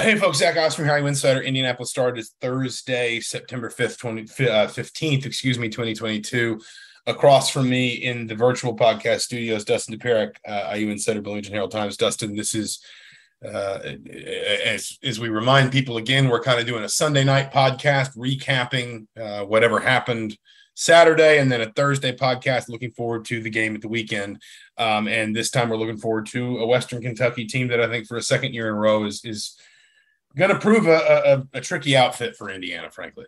Hey, folks, Zach Osterman here, Insider. Indianapolis started Thursday, September 5th, 20, uh, 15th, excuse me, 2022. Across from me in the virtual podcast studios, Dustin Dopirak, uh, IU Insider, Bloomington Herald Times. Dustin, this is, uh, as, as we remind people again, we're kind of doing a Sunday night podcast, recapping uh, whatever happened Saturday, and then a Thursday podcast looking forward to the game at the weekend. Um, and this time we're looking forward to a Western Kentucky team that I think for a second year in a row is, is – going to prove a, a, a tricky outfit for Indiana, frankly.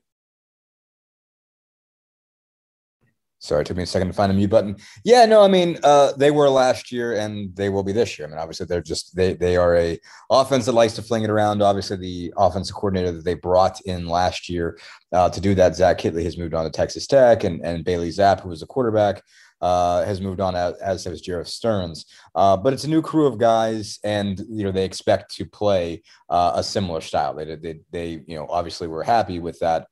Sorry, it took me a second to find the mute button. Yeah, no, I mean, uh, they were last year and they will be this year. I mean, obviously, they're just they they are a offense that likes to fling it around. Obviously, the offensive coordinator that they brought in last year uh, to do that, Zach Kittley, has moved on to Texas Tech, and and Bailey Zappe, who was a quarterback, uh, has moved on as, as has Jerreth Sterns. Uh, but it's a new crew of guys, and you know they expect to play uh, a similar style. They, they they you know obviously were happy with that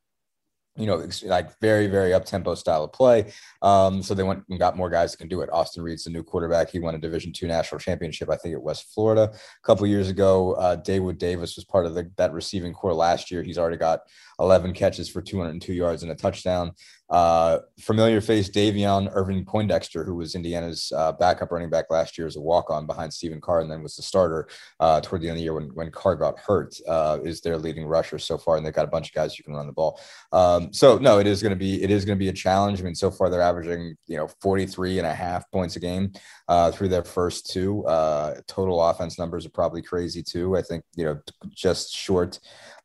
you know, like very, very up tempo style of play. Um, so they went and got more guys that can do it. Austin Reed's the new quarterback. He won a Division two national championship, I think, at West Florida a couple years ago. Uh, Daewood Davis was part of the, that receiving core last year. He's already got 11 catches for 202 yards and a touchdown. Uh, familiar face Davion Ervin-Poindexter, who was Indiana's uh, backup running back last year as a walk on behind Stephen Carr, and then was the starter uh, toward the end of the year when, when Carr got hurt, uh, is their leading rusher so far. And they've got a bunch of guys who can run the ball. Um, so, no, it is going to be it is going to be a challenge. I mean, so far they're averaging, you know, 43 and a half points a game uh, through their first two. Uh, total offense numbers are probably crazy too. I think, you know, just short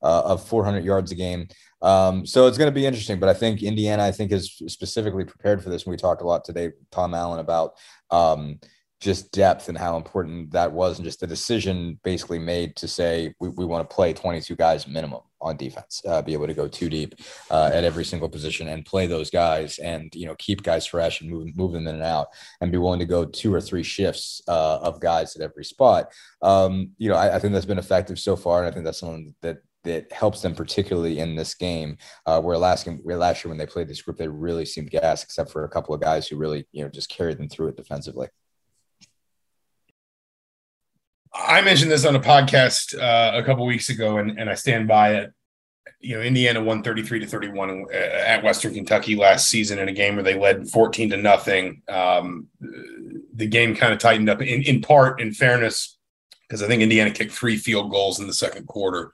of 400 yards a game. Um, so it's going to be interesting, but I think Indiana, I think, is specifically prepared for this. And we talked a lot today, Tom Allen, about um, just depth and how important that was, and just the decision basically made to say we, we want to play 22 guys minimum on defense, uh, be able to go too deep uh, at every single position and play those guys, and you know keep guys fresh and move move them in and out, and be willing to go two or three shifts uh, of guys at every spot. Um, you know, I, I think that's been effective so far, and I think that's something that that helps them particularly in this game. Uh, where last game, last year when they played this group, they really seemed gas, except for a couple of guys who really you know just carried them through it defensively. I mentioned this on a podcast uh, a couple weeks ago, and, and I stand by it. You know, Indiana won 33 to 31 uh, at Western Kentucky last season in a game where they led 14 to nothing. Um, the game kind of tightened up in, in part, in fairness, because I think Indiana kicked three field goals in the second quarter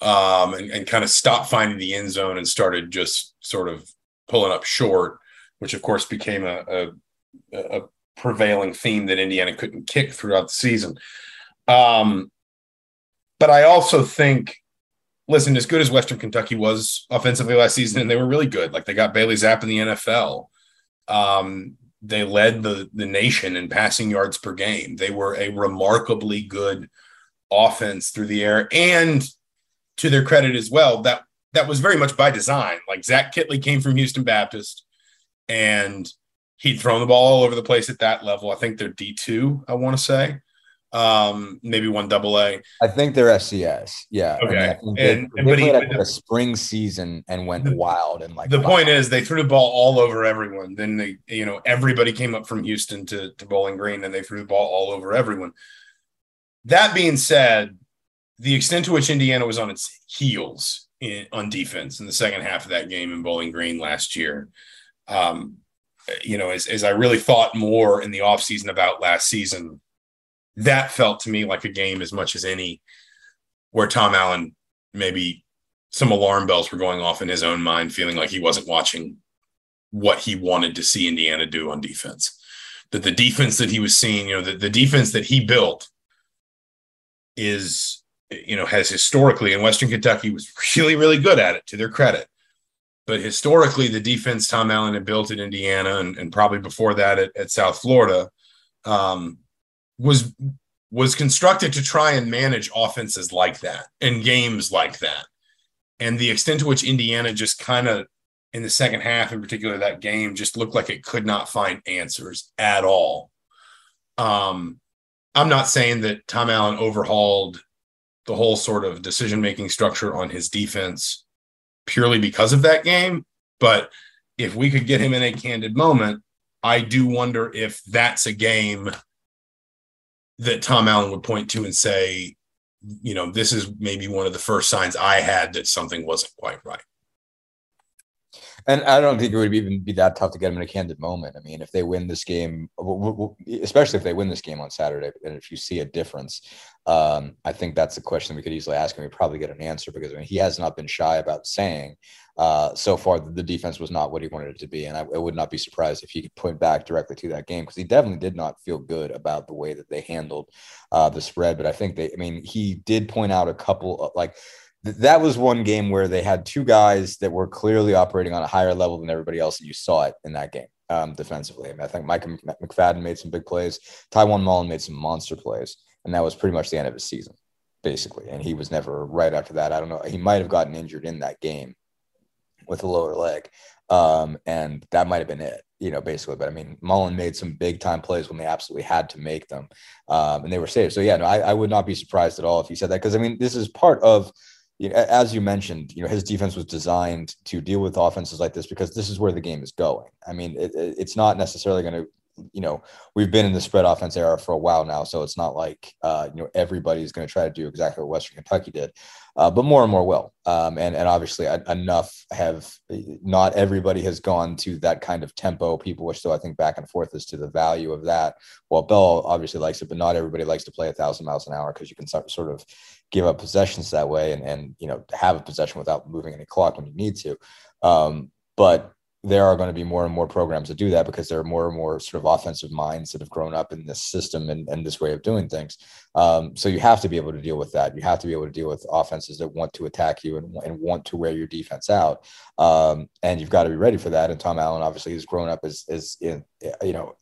um, and, and kind of stopped finding the end zone and started just sort of pulling up short, which of course became a, a, a prevailing theme that Indiana couldn't kick throughout the season. Um, but I also think, listen, as good as Western Kentucky was offensively last season, and they were really good. Like they got Bailey Zappe in the NFL. Um, they led the the nation in passing yards per game. They were a remarkably good offense through the air, and to their credit as well, that that was very much by design. Like Zach Kittley came from Houston Baptist, and he'd thrown the ball all over the place at that level. I think they're D two. I want to say, um, maybe one double A. I think they're FCS. Yeah. Okay. And, they, and, they but he, like a spring season and went the, wild and like. The point is, they threw the ball all over everyone. Then they, you know, everybody came up from Houston to to Bowling Green, and they threw the ball all over everyone. That being said, the extent to which Indiana was on its heels in, on defense in the second half of that game in Bowling Green last year. Um, you know, as, as I really thought more in the offseason about last season, that felt to me like a game as much as any where Tom Allen maybe some alarm bells were going off in his own mind, feeling like he wasn't watching what he wanted to see Indiana do on defense. That the defense that he was seeing, you know, the, the defense that he built is you know, has historically, in Western Kentucky was really, really good at it to their credit. But historically, the defense Tom Allen had built at Indiana and, and probably before that at, at South Florida um, was was constructed to try and manage offenses like that and games like that. And the extent to which Indiana just kind of in the second half, in particular, that game just looked like it could not find answers at all. Um, I'm not saying that Tom Allen overhauled the whole sort of decision making structure on his defense purely because of that game. But if we could get him in a candid moment, I do wonder if that's a game that Tom Allen would point to and say, you know, this is maybe one of the first signs I had that something wasn't quite right. And I don't think it would even be that tough to get him in a candid moment. I mean, if they win this game, especially if they win this game on Saturday, and if you see a difference, um, I think that's a question we could easily ask, and we probably get an answer because I mean, he has not been shy about saying uh, so far the defense was not what he wanted it to be, and I, I would not be surprised if he could point back directly to that game because he definitely did not feel good about the way that they handled uh, the spread. But I think they, I mean, he did point out a couple of like that was one game where they had two guys that were clearly operating on a higher level than everybody else, and you saw it in that game um, defensively. I, mean, I think Mike McFadden made some big plays. Tiawan Mullen made some monster plays, and that was pretty much the end of his season, basically. And he was never right after that. I don't know. He might have gotten injured in that game with a lower leg, um, and that might have been it. You know, basically, but I mean, Mullen made some big time plays when they absolutely had to make them, um, and they were saved. So yeah, no, I, I would not be surprised at all if he said that because I mean, this is part of you as you mentioned, you know, his defense was designed to deal with offenses like this because this is where the game is going. I mean, it, it's not necessarily going to you know, we've been in the spread offense era for a while now, so it's not like uh, you know everybody's going to try to do exactly what Western Kentucky did, uh, but more and more will. Um, and and obviously enough have not everybody has gone to that kind of tempo. People are still, I think, back and forth as to the value of that. Well, Bell obviously likes it, but not everybody likes to play a thousand miles an hour because you can sort of give up possessions that way and and you know have a possession without moving any clock when you need to. Um, but there are going to be more and more programs that do that because there are more and more sort of offensive minds that have grown up in this system and, and this way of doing things. Um, so you have to be able to deal with that. You have to be able to deal with offenses that want to attack you and, and want to wear your defense out. Um, and you've got to be ready for that. And Tom Allen obviously has grown up as, as in, you know,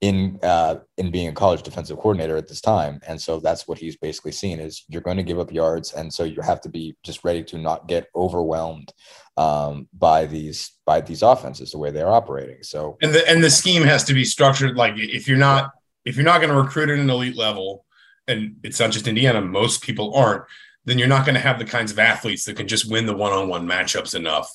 in uh, in being a college defensive coordinator at this time, and so that's what he's basically seen is you're going to give up yards, and so you have to be just ready to not get overwhelmed um, by these by these offenses the way they're operating. So and the and the scheme has to be structured like if you're not if you're not going to recruit at an elite level, and it's not just Indiana, most people aren't, then you're not going to have the kinds of athletes that can just win the one-on-one matchups enough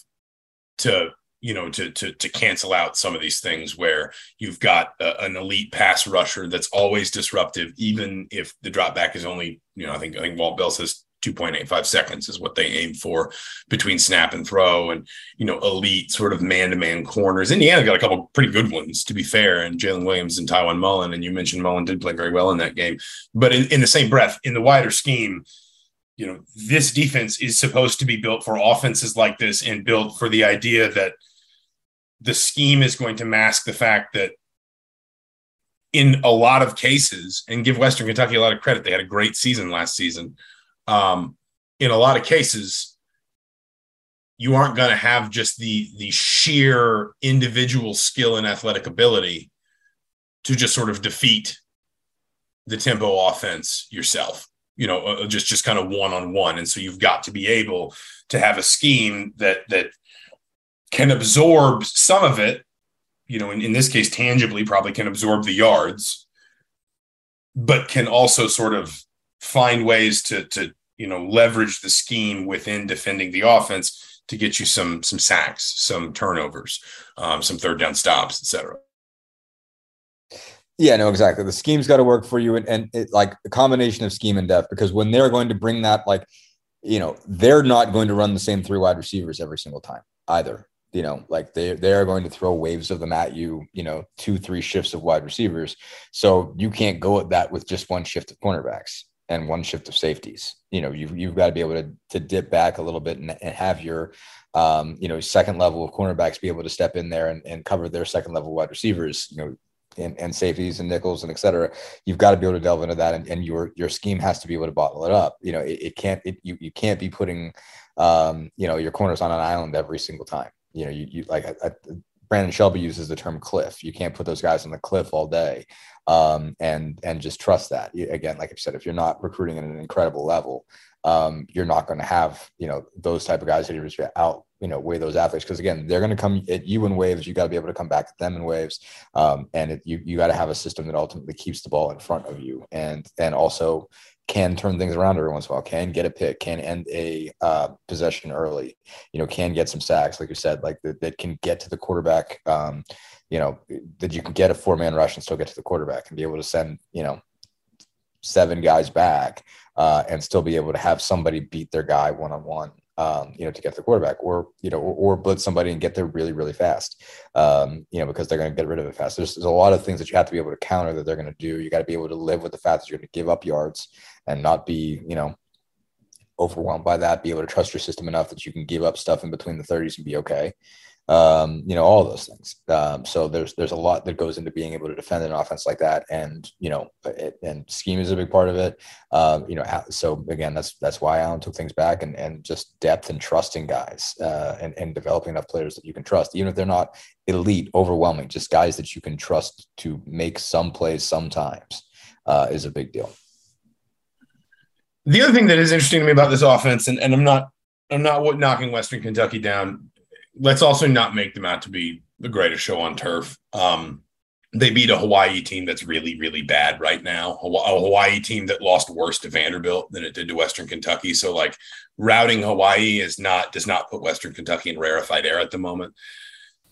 to you know to to to cancel out some of these things where you've got a, an elite pass rusher that's always disruptive even if the drop back is only you know i think i think walt bell says 2.85 seconds is what they aim for between snap and throw and you know elite sort of man-to-man corners. Indiana got a couple pretty good ones to be fair and jaylin williams and tiawan mullen and you mentioned mullen did play very well in that game. But in, in the same breath in the wider scheme you know this defense is supposed to be built for offenses like this and built for the idea that the scheme is going to mask the fact that in a lot of cases and give western kentucky a lot of credit they had a great season last season um, in a lot of cases, you aren't going to have just the the sheer individual skill and athletic ability to just sort of defeat the tempo offense yourself you know uh, just just kind of one on one and so you've got to be able to have a scheme that that can absorb some of it you know in, in this case tangibly probably can absorb the yards but can also sort of find ways to to you know leverage the scheme within defending the offense to get you some some sacks, some turnovers, um, some third down stops, etc. Yeah, no, exactly. The scheme's got to work for you, and, and it, like a combination of scheme and depth. Because when they're going to bring that, like, you know, they're not going to run the same three wide receivers every single time either. You know, like they they are going to throw waves of them at you. You know, two three shifts of wide receivers, so you can't go at that with just one shift of cornerbacks and one shift of safeties. You know, you've, you've got to be able to, to dip back a little bit and, and have your, um, you know, second level of cornerbacks be able to step in there and, and cover their second level wide receivers, you know, and, and safeties and nickels and et cetera. You've got to be able to delve into that and, and your, your scheme has to be able to bottle it up. You know, it, it can't, it, you, you can't be putting, um, you know, your corners on an island every single time. You know, you, you like I, I, Brandon Shelby uses the term cliff. You can't put those guys on the cliff all day um, and and just trust that. Again, like I said, if you're not recruiting at an incredible level, um, you're not going to have you know those type of guys that are just out you know weigh those athletes because again they're going to come at you in waves. You got to be able to come back at them in waves, um, and it, you you got to have a system that ultimately keeps the ball in front of you and and also can turn things around every once in a while, can get a pick, can end a uh, possession early, you know, can get some sacks, like you said, like that, that can get to the quarterback. Um, you know, that you can get a four man rush and still get to the quarterback and be able to send, you know, seven guys back uh, and still be able to have somebody beat their guy one on one you know, to get the quarterback, or you know, or, or, blitz somebody and get there really, really fast, um, you know, because they're going to get rid of it fast. There's, there's, a lot of things that you have to be able to counter that they're going to do. You got to be able to live with the fact that you're going to give up yards and not be, you know, overwhelmed by that. Be able to trust your system enough that you can give up stuff in between the 30s and be okay um, you know, all those things. Um, so there's there's a lot that goes into being able to defend an offense like that, and you know, it, and scheme is a big part of it. Um, you know, so again, that's that's why Allen took things back, and and just depth and trusting guys, uh, and and developing enough players that you can trust, even if they're not elite, overwhelming, just guys that you can trust to make some plays sometimes, uh, is a big deal. The other thing that is interesting to me about this offense, and, and I'm not I'm not knocking Western Kentucky down let's also not make them out to be the greatest show on turf. Um, they beat a Hawaii team that's really, really bad right now. A Hawaii team that lost worse to Vanderbilt than it did to Western Kentucky. So, like, routing Hawaii is not does not put Western Kentucky in rarefied air at the moment.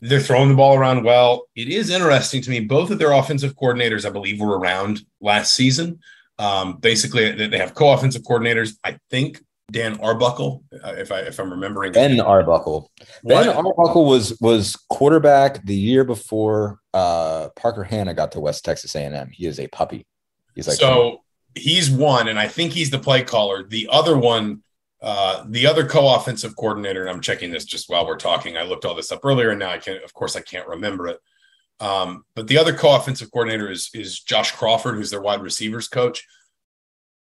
They're throwing the ball around well. It is interesting to me. Both of their offensive coordinators, I believe, were around last season. Um, basically, they have co-offensive coordinators. I think Dan Arbuckle, uh, if I if I'm remembering. Ben Arbuckle. Ben Arbuckle was was quarterback the year before uh, Parker Hanna got to West Texas A&M. He is a puppy. He's like so he's one, and I think he's the play caller. The other one, uh, the other co-offensive coordinator, and I'm checking this just while we're talking. I looked all this up earlier, and now I can, of course, I can't remember it. Um, but the other co-offensive coordinator is is Josh Crawford, who's their wide receivers coach.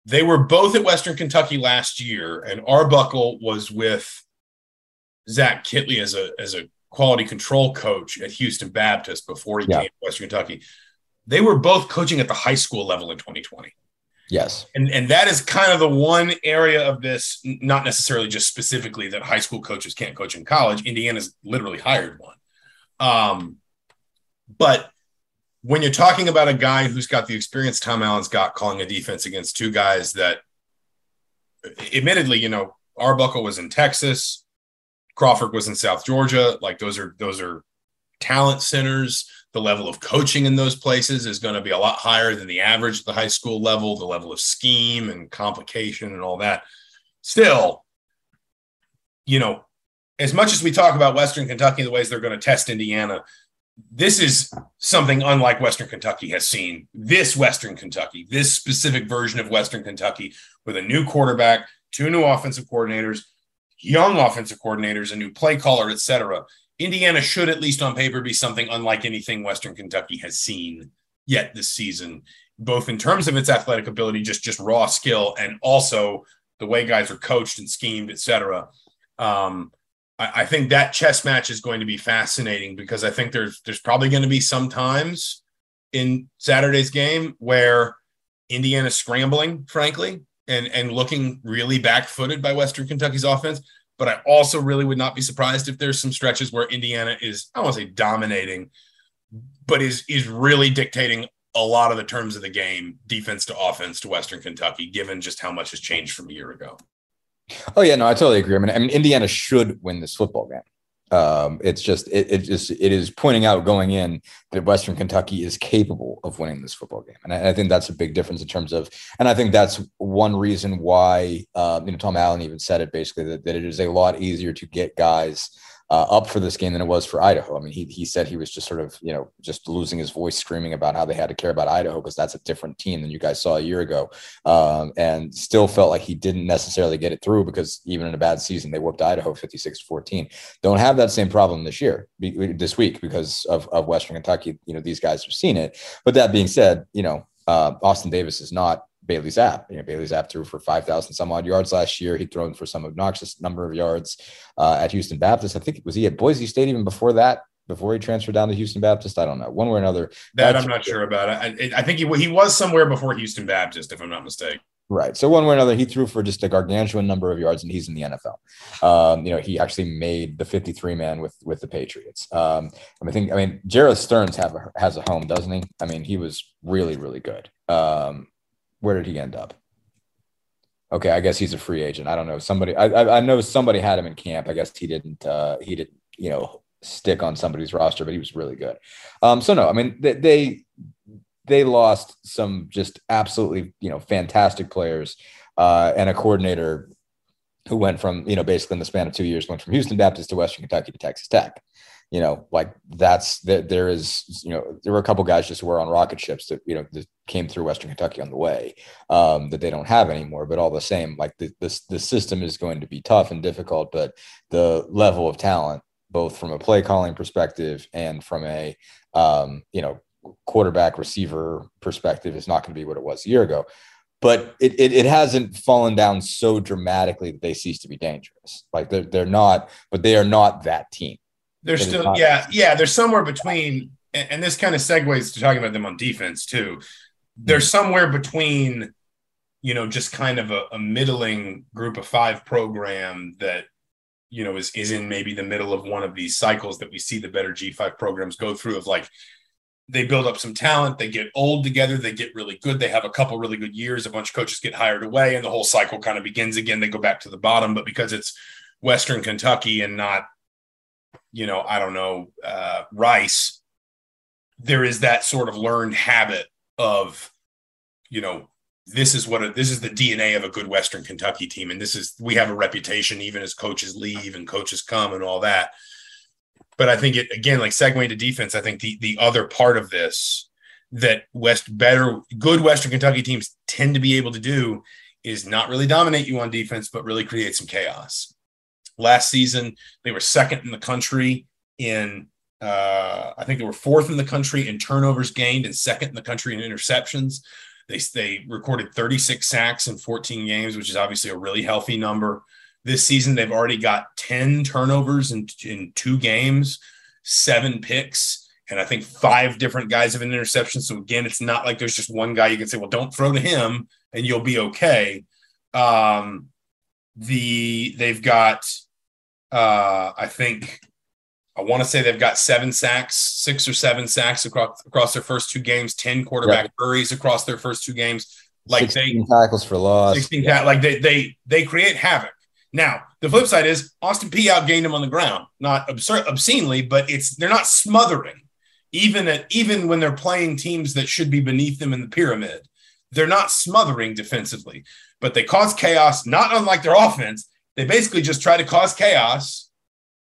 They were both at Western Kentucky last year, and Arbuckle was with Zach Kittley as a as a quality control coach at Houston Baptist before he yeah. came to Western Kentucky. They were both coaching at the high school level in 2020. Yes. And and that is kind of the one area of this, not necessarily just specifically that high school coaches can't coach in college. Indiana's literally hired one. Um, but when you're talking about a guy who's got the experience Tom Allen's got calling a defense against two guys that admittedly, you know, Arbuckle was in Texas, Crawford was in South Georgia, like those are those are talent centers. The level of coaching in those places is going to be a lot higher than the average at the high school level, the level of scheme and complication and all that. Still, you know, as much as we talk about Western Kentucky, the ways they're going to test Indiana, this is something unlike Western Kentucky has seen. This Western Kentucky, this specific version of Western Kentucky, with a new quarterback, two new offensive coordinators, young offensive coordinators, a new play caller, etc. Indiana should, at least on paper, be something unlike anything Western Kentucky has seen yet this season, both in terms of its athletic ability, just just raw skill, and also the way guys are coached and schemed, etc. Um, I, I think that chess match is going to be fascinating because I think there's there's probably going to be some times in Saturday's game where Indiana's scrambling, frankly, and and looking really back-footed by Western Kentucky's offense. But I also really would not be surprised if there's some stretches where Indiana is, I to say dominating, but is is really dictating a lot of the terms of the game, defense to offense to Western Kentucky, given just how much has changed from a year ago. Oh yeah, no, I totally agree. I mean, I mean, Indiana should win this football game. Um, it's just it, it just it is pointing out going in that Western Kentucky is capable of winning this football game, and I, I think that's a big difference in terms of, and I think that's one reason why uh, you know Tom Allen even said it basically that, that it is a lot easier to get guys uh, up for this game than it was for Idaho. I mean, he, he said he was just sort of, you know, just losing his voice screaming about how they had to care about Idaho because that's a different team than you guys saw a year ago. Um, and still felt like he didn't necessarily get it through because even in a bad season, they whooped Idaho 56 14. Don't have that same problem this year, this week, because of, of Western Kentucky. You know, these guys have seen it. But that being said, you know, uh, Austin Davis is not Bailey Zappe. You know, Bailey Zappe threw for 5,000 some odd yards last year. He'd thrown for some obnoxious number of yards uh, at Houston Baptist. I think it was he at Boise State even before that? Before he transferred down to Houston Baptist, I don't know. One way or another. That I'm not sure about. I, I think he, he was somewhere before Houston Baptist, if I'm not mistaken. Right. So one way or another, he threw for just a gargantuan number of yards, and he's in the NFL. Um, you know, he actually made the 53 man with with the Patriots. Um, I think. I mean, Jerreth Sterns have a, has a home, doesn't he? I mean, he was really really good. Um, where did he end up? Okay, I guess he's a free agent. I don't know. Somebody, I, I know somebody had him in camp. I guess he didn't. Uh, he didn't, you know, stick on somebody's roster, but he was really good. Um, so no, I mean they, they they lost some just absolutely you know fantastic players uh, and a coordinator who went from you know basically in the span of two years went from Houston Baptist to Western Kentucky to Texas Tech. You know, like that's that there is you know there were a couple guys just who were on rocket ships that you know that came through Western Kentucky on the way um, that they don't have anymore. But all the same, like the this the system is going to be tough and difficult, but the level of talent both from a play calling perspective and from a um, you know quarterback receiver perspective is not going to be what it was a year ago but it, it, it hasn't fallen down so dramatically that they cease to be dangerous like they're, they're not but they are not that team they're it still yeah yeah they're somewhere between and, and this kind of segues to talking about them on defense too. They're mm-hmm. somewhere between you know just kind of a, a middling group of five program that you know is is in maybe the middle of one of these cycles that we see the better G5 programs go through of like they build up some talent, they get old together, they get really good, they have a couple really good years, a bunch of coaches get hired away, and the whole cycle kind of begins again. They go back to the bottom, but because it's Western Kentucky and not, you know, I don't know, uh, Rice, there is that sort of learned habit of, you know, this is what a, this is the DNA of a good Western Kentucky team, and this is we have a reputation even as coaches leave and coaches come and all that but I think it again, like segueing to defense, I think the the other part of this that West better good Western Kentucky teams tend to be able to do is not really dominate you on defense, but really create some chaos. Last season, they were second in the country in uh, I think they were fourth in the country in turnovers gained and second in the country in interceptions. They, they recorded 36 sacks in 14 games, which is obviously a really healthy number. This season, they've already got 10 turnovers in, in two games, seven picks, and I think five different guys have an interception. So again, it's not like there's just one guy you can say, well, don't throw to him and you'll be okay. Um, the they've got uh, I think I want to say they've got seven sacks, six or seven sacks across across their first two games, 10 quarterback yeah. hurries across their first two games. Like they tackles for loss. 16 yeah. like they they they create havoc. Now, the flip side is Austin Peay outgained him on the ground, not absurd, obscenely, but it's they're not smothering. Even at even when they're playing teams that should be beneath them in the pyramid, they're not smothering defensively, but they cause chaos, not unlike their offense. They basically just try to cause chaos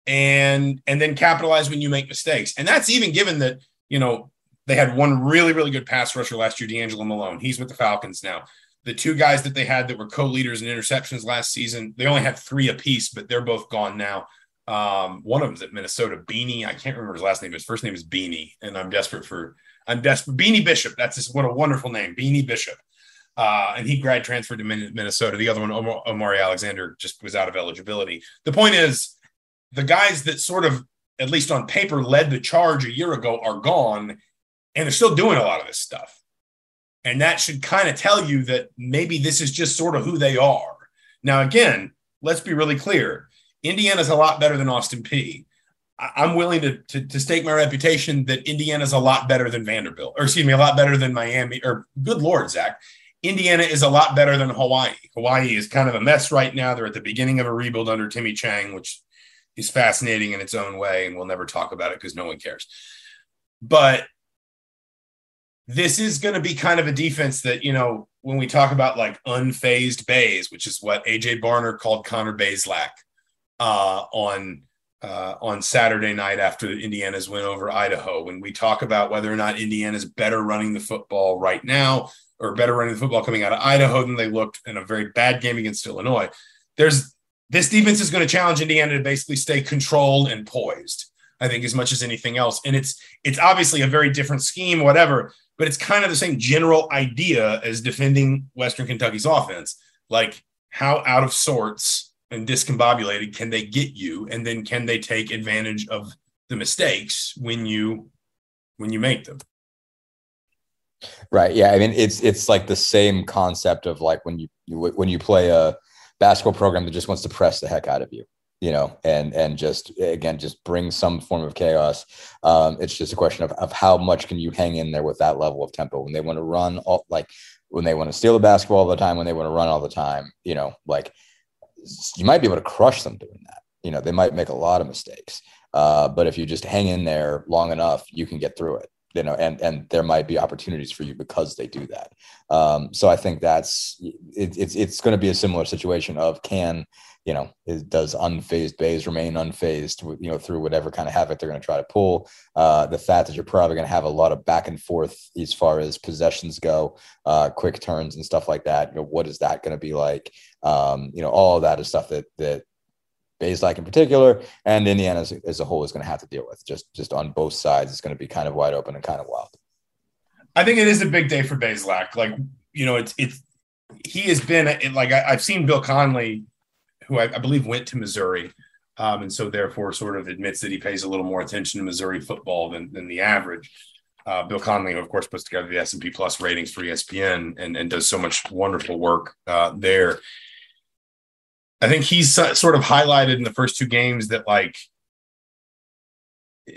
and and then capitalize when you make mistakes. And that's even given that, you know, they had one really, really good pass rusher last year, D'Angelo Malone. He's with the Falcons now the two guys that they had that were co-leaders in interceptions last season, they only had three apiece, but they're both gone now. Um, one of them's at Minnesota, Beanie. I can't remember his last name. His first name is Beanie, and I'm desperate for I'm desperate. Beanie Bishop. That's just what a wonderful name, Beanie Bishop. Uh, and he grad transferred to Minnesota. The other one, Omar, Omari Alexander, just was out of eligibility. The point is, the guys that sort of, at least on paper, led the charge a year ago are gone, and they're still doing a lot of this stuff. And that should kind of tell you that maybe this is just sort of who they are. Now, again, let's be really clear Indiana's a lot better than Austin Peay. I'm willing to, to, to, stake my reputation that Indiana's a lot better than Vanderbilt, or excuse me, a lot better than Miami, or good Lord, Zach. Indiana is a lot better than Hawaii. Hawaii is kind of a mess right now. They're at the beginning of a rebuild under Timmy Chang, which is fascinating in its own way, and we'll never talk about it because no one cares. But this is going to be kind of a defense that, you know, when we talk about like unfazed bays, which is what AJ Barner called Connor Bazelak uh, on uh, on Saturday night after Indiana's win over Idaho, when we talk about whether or not Indiana's better running the football right now or better running the football coming out of Idaho than they looked in a very bad game against Illinois. There's this defense is going to challenge Indiana to basically stay controlled and poised. I think as much as anything else, and it's it's obviously a very different scheme, whatever but it's kind of the same general idea as defending Western Kentucky's offense. Like, how out of sorts and discombobulated can they get you? And then can they take advantage of the mistakes when you when you make them? Right. Yeah. I mean, it's it's like the same concept of like when you, you when you play a basketball program that just wants to press the heck out of you you know, and and just again just bring some form of chaos. Um, it's just a question of, of how much can you hang in there with that level of tempo when they want to run all like when they want to steal the basketball all the time, when they want to run all the time, you know, like you might be able to crush them doing that. You know, they might make a lot of mistakes. Uh, but if you just hang in there long enough, you can get through it. You know, and and there might be opportunities for you because they do that. Um, so I think that's it, it's it's going to be a similar situation of can you know, it does unfazed Bays remain unfazed, you know, through whatever kind of havoc they're going to try to pull. Uh, the fact that you're probably going to have a lot of back and forth as far as possessions go, uh, quick turns and stuff like that. You know, what is that going to be like? Um, you know, all of that is stuff that that Bazelak in particular and Indiana as, as a whole is going to have to deal with. Just just on both sides, it's going to be kind of wide open and kind of wild. I think it is a big day for Bazelak. Like you know, it's it's he has been like I, have seen Bill Connelly, who I, I believe went to Missouri. Um, and so therefore sort of admits that he pays a little more attention to Missouri football than, than the average. Uh, Bill Connelly, of course, puts together the S&P Plus ratings for ESPN and, and does so much wonderful work uh, there. I think he's sort of highlighted in the first two games that, like,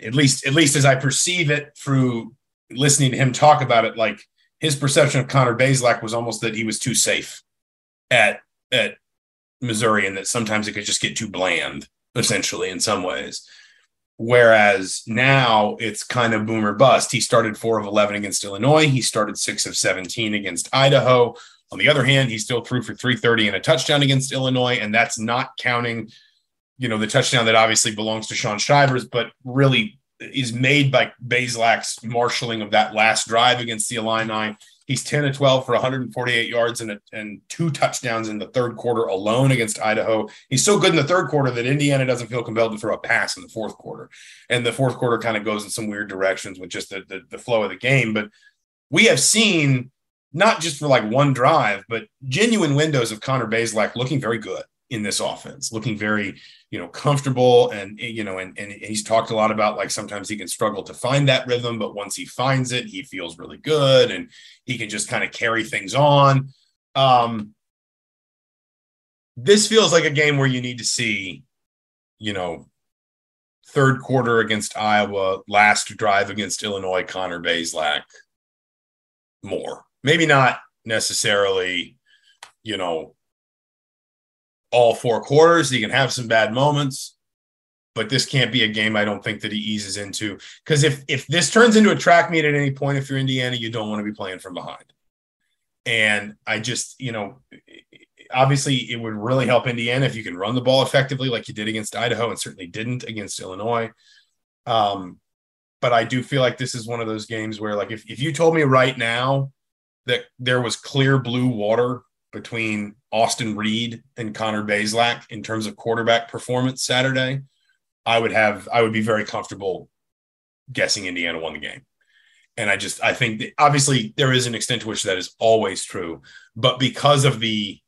at least at least as I perceive it through listening to him talk about it, like his perception of Connor Bazelak was almost that he was too safe at at Missouri and that sometimes it could just get too bland, essentially, in some ways. Whereas now it's kind of boomer bust. He started four of 11 against Illinois. He started six of 17 against Idaho. On the other hand, he still threw for 330 and a touchdown against Illinois. And that's not counting, you know, the touchdown that obviously belongs to Sean Shivers, but really is made by Bazelak's marshaling of that last drive against the Illini He's 10 to 12 for 148 yards and, a, and two touchdowns in the third quarter alone against Idaho. He's so good in the third quarter that Indiana doesn't feel compelled to throw a pass in the fourth quarter. And the fourth quarter kind of goes in some weird directions with just the, the, the flow of the game. But we have seen not just for like one drive, but genuine windows of Connor Bazelak looking very good in this offense, looking very, you know, comfortable. And, you know, and, and he's talked a lot about like sometimes he can struggle to find that rhythm, but once he finds it, he feels really good and he can just kind of carry things on. Um, this feels like a game where you need to see, you know, third quarter against Iowa, last drive against Illinois, Connor Bazelak more. Maybe not necessarily, you know, all four quarters. He can have some bad moments, but this can't be a game I don't think that he eases into. Because if if this turns into a track meet at any point, if you're Indiana, you don't want to be playing from behind. And I just, you know, obviously it would really help Indiana if you can run the ball effectively, like you did against Idaho, and certainly didn't against Illinois. Um, but I do feel like this is one of those games where, like, if, if you told me right now that there was clear blue water between Austin Reed and Connor Bazelak in terms of quarterback performance Saturday, I would have I would be very comfortable guessing Indiana won the game. And I just I think that obviously there is an extent to which that is always true, but because of the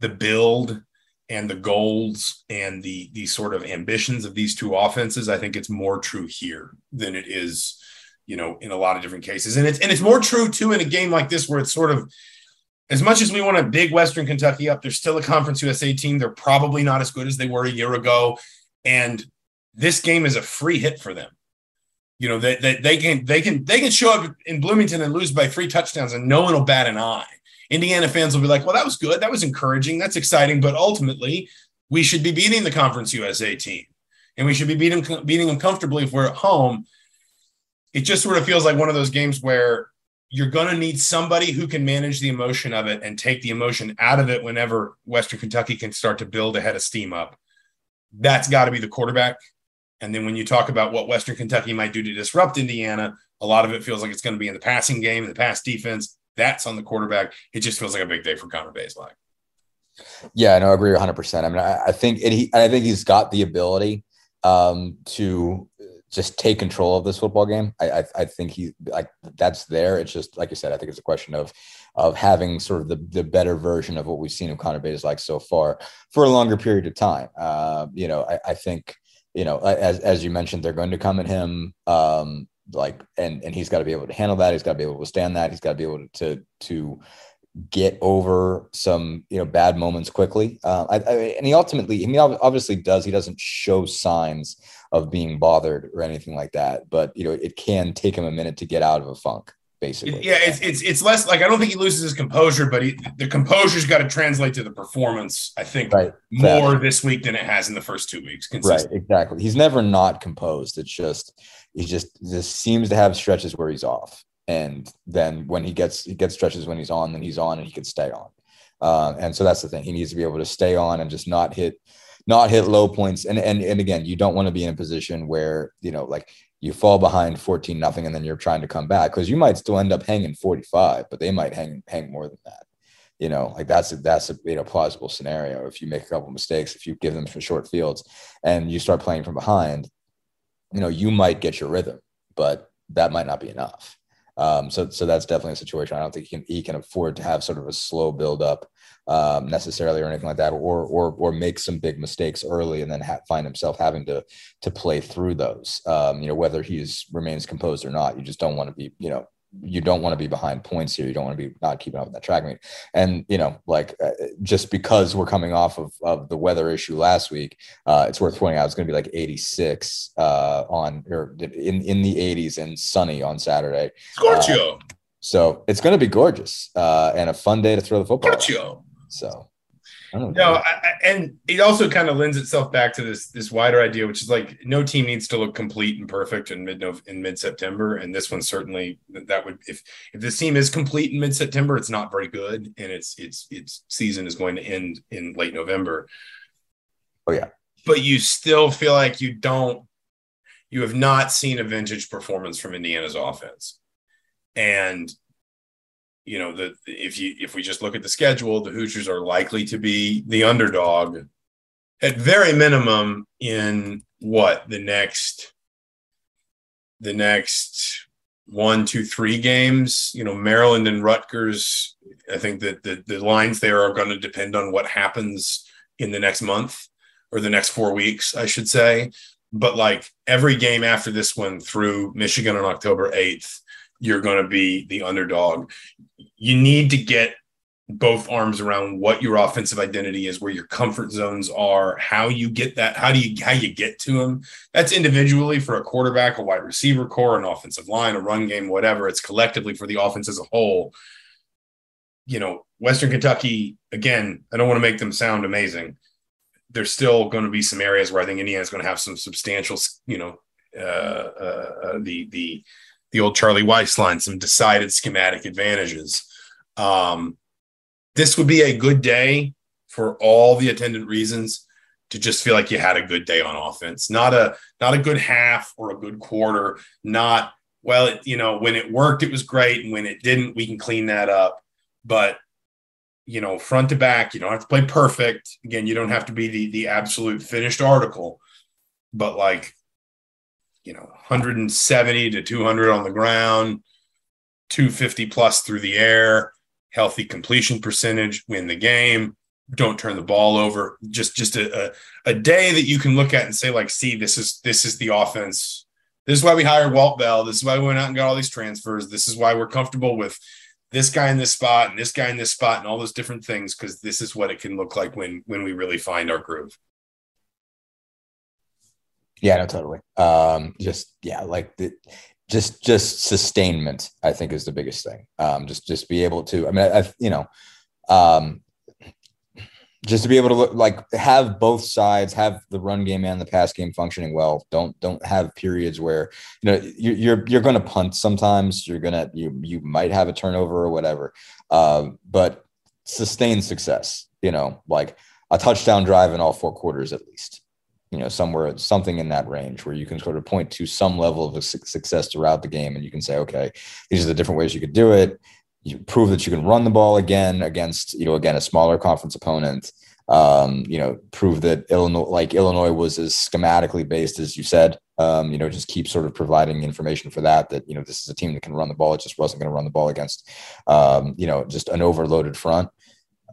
the build and the goals and the the sort of ambitions of these two offenses, I think it's more true here than it is, you know, in a lot of different cases. And it's and it's more true too in a game like this where it's sort of as much as we want to big Western Kentucky up, there's still a Conference USA team. They're probably not as good as they were a year ago. And this game is a free hit for them. You know, they, they, they can they can they can show up in Bloomington and lose by three touchdowns and no one will bat an eye. Indiana fans will be like, well, that was good. That was encouraging. That's exciting. But ultimately, we should be beating the Conference USA team. And we should be beating beating them comfortably if we're at home. It just sort of feels like one of those games where you're going to need somebody who can manage the emotion of it and take the emotion out of it whenever Western Kentucky can start to build a head of steam up. That's got to be the quarterback. And then when you talk about what Western Kentucky might do to disrupt Indiana, a lot of it feels like it's going to be in the passing game, the pass defense. That's on the quarterback. It just feels like a big day for Connor Bazelak. Yeah, no, I agree 100%. I mean, I, I think and he, I think he's got the ability um, to just take control of this football game. I, I, I think he like that's there. It's just like you said. I think it's a question of of having sort of the, the better version of what we've seen of Connor Bazelak so far for a longer period of time. Uh, you know, I, I think you know as as you mentioned, they're going to come at him um, like and and he's got to be able to handle that. He's got to be able to withstand that. He's got to be able to to get over some you know bad moments quickly. Uh, I, I, and he ultimately, I mean, obviously does. He doesn't show signs of being bothered or anything like that. But you know, it can take him a minute to get out of a funk. Basically. Yeah, it's it's it's less like I don't think he loses his composure, but he, the composure's got to translate to the performance. I think right. more this week than it has in the first two weeks. Right, exactly. He's never not composed. It's just he just just seems to have stretches where he's off, and then when he gets he gets stretches when he's on, then he's on and he can stay on. Uh, and so that's the thing. He needs to be able to stay on and just not hit not hit low points. And and and again, you don't want to be in a position where you know like you fall behind 14 nothing and then you're trying to come back because you might still end up hanging 45, but they might hang hang more than that. You know, like that's a, that's a you know plausible scenario. If you make a couple mistakes, if you give them some short fields, and you start playing from behind, you know you might get your rhythm, but that might not be enough. Um, so so that's definitely a situation. I don't think he can he can afford to have sort of a slow build up um, necessarily or anything like that, or or or make some big mistakes early and then ha- find himself having to to play through those. Um, you know, whether he's remains composed or not, you just don't want to be you know you don't want to be behind points here. You don't want to be not keeping up with that track meet. And you know, like uh, just because we're coming off of, of the weather issue last week, uh, it's worth pointing out it's going to be like 86 uh, on or in in the 80s and sunny on Saturday. Scorchio. Uh, so it's going to be gorgeous uh, and a fun day to throw the football. Scorchio. So no, I, and it also kind of lends itself back to this this wider idea, which is like no team needs to look complete and perfect in mid in mid September, and this one certainly that would if if this team is complete in mid September, it's not very good, and its its its season is going to end in late November. Oh yeah, but you still feel like you don't you have not seen a vintage performance from Indiana's offense, and you know the if you if we just look at the schedule, the Hoosiers are likely to be the underdog at very minimum in what the next the next one, two, three games. You know, Maryland and Rutgers. I think that the, the lines there are going to depend on what happens in the next month or the next four weeks, I should say. But like every game after this one through Michigan on October 8th, you're going to be the underdog. You need to get both arms around what your offensive identity is, where your comfort zones are, how you get that, how do you how you get to them. That's individually for a quarterback, a wide receiver core, an offensive line, a run game, whatever. It's collectively for the offense as a whole. You know, Western Kentucky, again, I don't want to make them sound amazing. There's still going to be some areas where I think Indiana's going to have some substantial, you know, uh, uh, uh, the the the old Charlie Weis line, some decided schematic advantages. Um, this would be a good day for all the attendant reasons to just feel like you had a good day on offense. Not a not a good half or a good quarter. Not well, it, you know, when it worked, it was great, and when it didn't, we can clean that up. But you know, front to back, you don't have to play perfect. Again, you don't have to be the the absolute finished article, but like you know 170 to 200 on the ground 250 plus through the air healthy completion percentage win the game don't turn the ball over. Just just a, a, a, day that you can look at and say like see this is this is the offense. This is why we hired walt bell. This is why we went out and got all these transfers. This is why we're comfortable with this guy in this spot and this guy in this spot and all those different things because this is what it can look like when when we really find our groove yeah, no, totally. Um, just yeah, like the, just just sustainment. I think is the biggest thing. Um, just just be able to. I mean, I, I you know, um, just to be able to look like have both sides have the run game and the pass game functioning well. Don't don't have periods where you know you're you're, you're going to punt sometimes. You're gonna you you might have a turnover or whatever. Uh, but sustained success. You know, like a touchdown drive in all four quarters at least you know somewhere something in that range where you can sort of point to some level of success throughout the game and you can say okay these are the different ways you could do it. You prove that you can run the ball again against you know again a smaller conference opponent. Um, you know prove that illinois like illinois was as schematically based as you said. Um, you know just keep sort of providing information for that that you know this is a team that can run the ball. It just wasn't going to run the ball against um, you know just an overloaded front.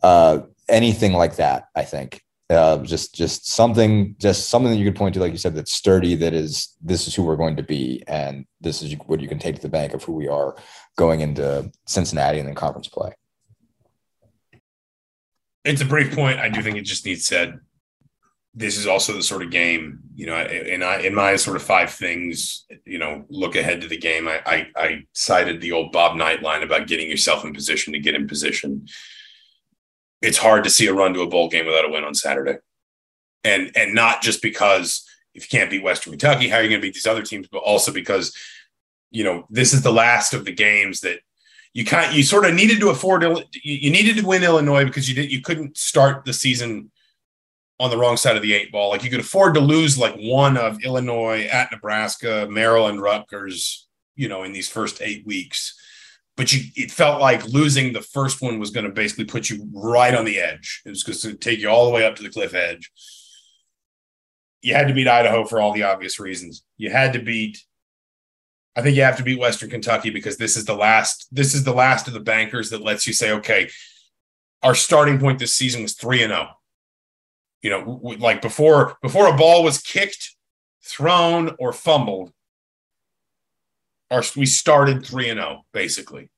Uh, anything like that i think uh, just just something just something that you could point to like you said that's sturdy that is this is who we're going to be and this is what you can take to the bank of who we are going into cincinnati and then conference play. It's a brief point. I do think it just needs said. This is also the sort of game you know and i in my sort of five things you know look ahead to the game i i, I cited the old bob knight line about getting yourself in position to get in position it's hard to see a run to a bowl game without a win on Saturday. And and not just because if you can't beat Western Kentucky, how are you going to beat these other teams? But also because, you know, this is the last of the games that you can't, you sort of needed to afford, you needed to win Illinois because you did, you couldn't start the season on the wrong side of the eight ball. Like you could afford to lose like one of Illinois at Nebraska, Maryland, Rutgers, you know, in these first eight weeks. But you, it felt like losing the first one was going to basically put you right on the edge. It was going to take you all the way up to the cliff edge. You had to beat Idaho for all the obvious reasons. You had to beat. I think you have to beat Western Kentucky because this is the last. This is the last of the bankers that lets you say, okay, our starting point this season was three and zero. Oh you know, like before before a ball was kicked, thrown, or fumbled, our, we started three and zero oh, basically,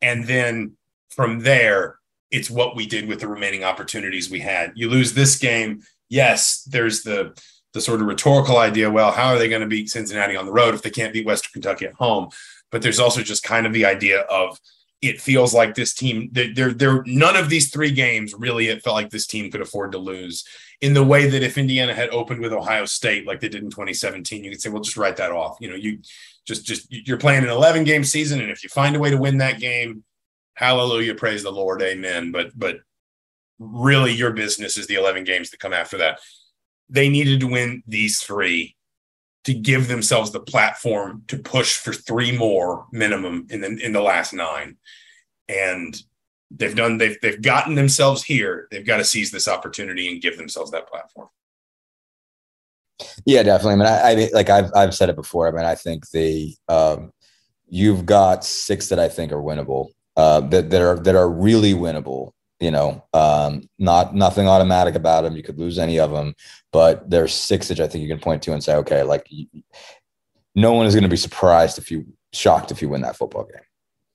and then from there, it's what we did with the remaining opportunities we had. You lose this game, yes, there's the the sort of rhetorical idea. Well, how are they going to beat Cincinnati on the road if they can't beat Western Kentucky at home? But there's also just kind of the idea of it feels like this team there there none of these three games really it felt like this team could afford to lose in the way that if Indiana had opened with Ohio State like they did in 2017 you could say well just write that off. You know you just just you're playing an 11 game season and if you find a way to win that game hallelujah praise the lord amen. But but really your business is the 11 games that come after that. They needed to win these three to give themselves the platform to push for three more minimum in the in the last nine. And they've done they've they've gotten themselves here. They've got to seize this opportunity and give themselves that platform. Yeah, definitely. I mean, I, I mean, like I've I've said it before. I mean, I think the um, you've got six that I think are winnable. Uh, that that are that are really winnable you know, um, not nothing automatic about them. You could lose any of them, but there's six that I think you can point to and say, okay, like no one is going to be surprised if you shocked if you win that football game.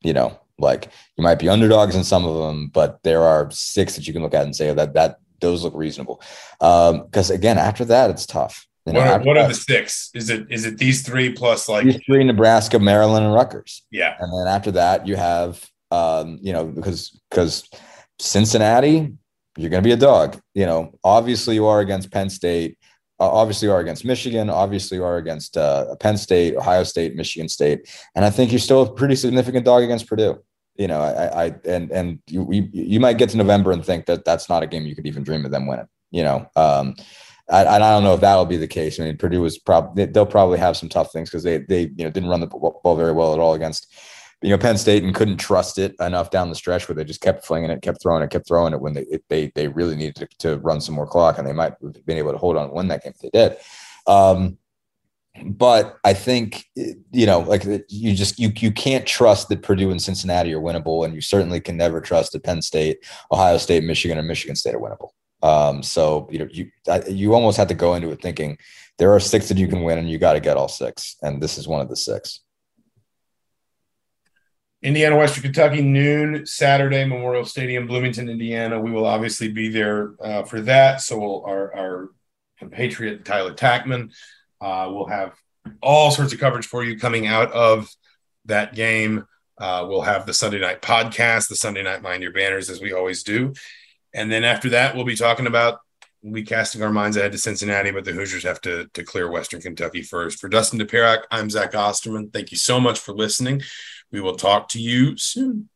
You know, like you might be underdogs in some of them, but there are six that you can look at and say oh, that that those look reasonable. Because um, again, after that, it's tough. You know, what are, what are the six? Is it is it these three plus like these three Nebraska, Maryland, and Rutgers? Yeah, and then after that, you have um, you know because because Cincinnati, you're going to be a dog. You know, obviously you are against Penn State. Uh, obviously you are against Michigan. Obviously you are against uh, Penn State, Ohio State, Michigan State, and I think you're still a pretty significant dog against Purdue. You know, I, I and and you, you you might get to November and think that that's not a game you could even dream of them winning. You know, um, I, I don't know if that'll be the case. I mean, Purdue was probably they'll probably have some tough things because they they you know didn't run the ball very well at all against you know, Penn State and couldn't trust it enough down the stretch where they just kept flinging it, kept throwing it, kept throwing it when they it, they they really needed to, to, run some more clock, and they might have been able to hold on and win that game if they did. Um, but I think you know, like you just you you can't trust that Purdue and Cincinnati are winnable, and you certainly can never trust that Penn State, Ohio State, Michigan, and Michigan State are winnable. Um, so you know, you you almost have to go into it thinking there are six that you can win, and you got to get all six, and this is one of the six. Indiana, Western Kentucky, noon Saturday, Memorial Stadium, Bloomington, Indiana. We will obviously be there uh, for that. So will our, our compatriot Tyler Tachman. Uh, we'll have all sorts of coverage for you coming out of that game. Uh, we'll have the Sunday night podcast, the Sunday night Mind Your Banners, as we always do. And then after that, we'll be talking about be casting our minds ahead to Cincinnati, but the Hoosiers have to, to clear Western Kentucky first. For Dustin Dopirak, I'm Zach Osterman. Thank you so much for listening. We will talk to you soon.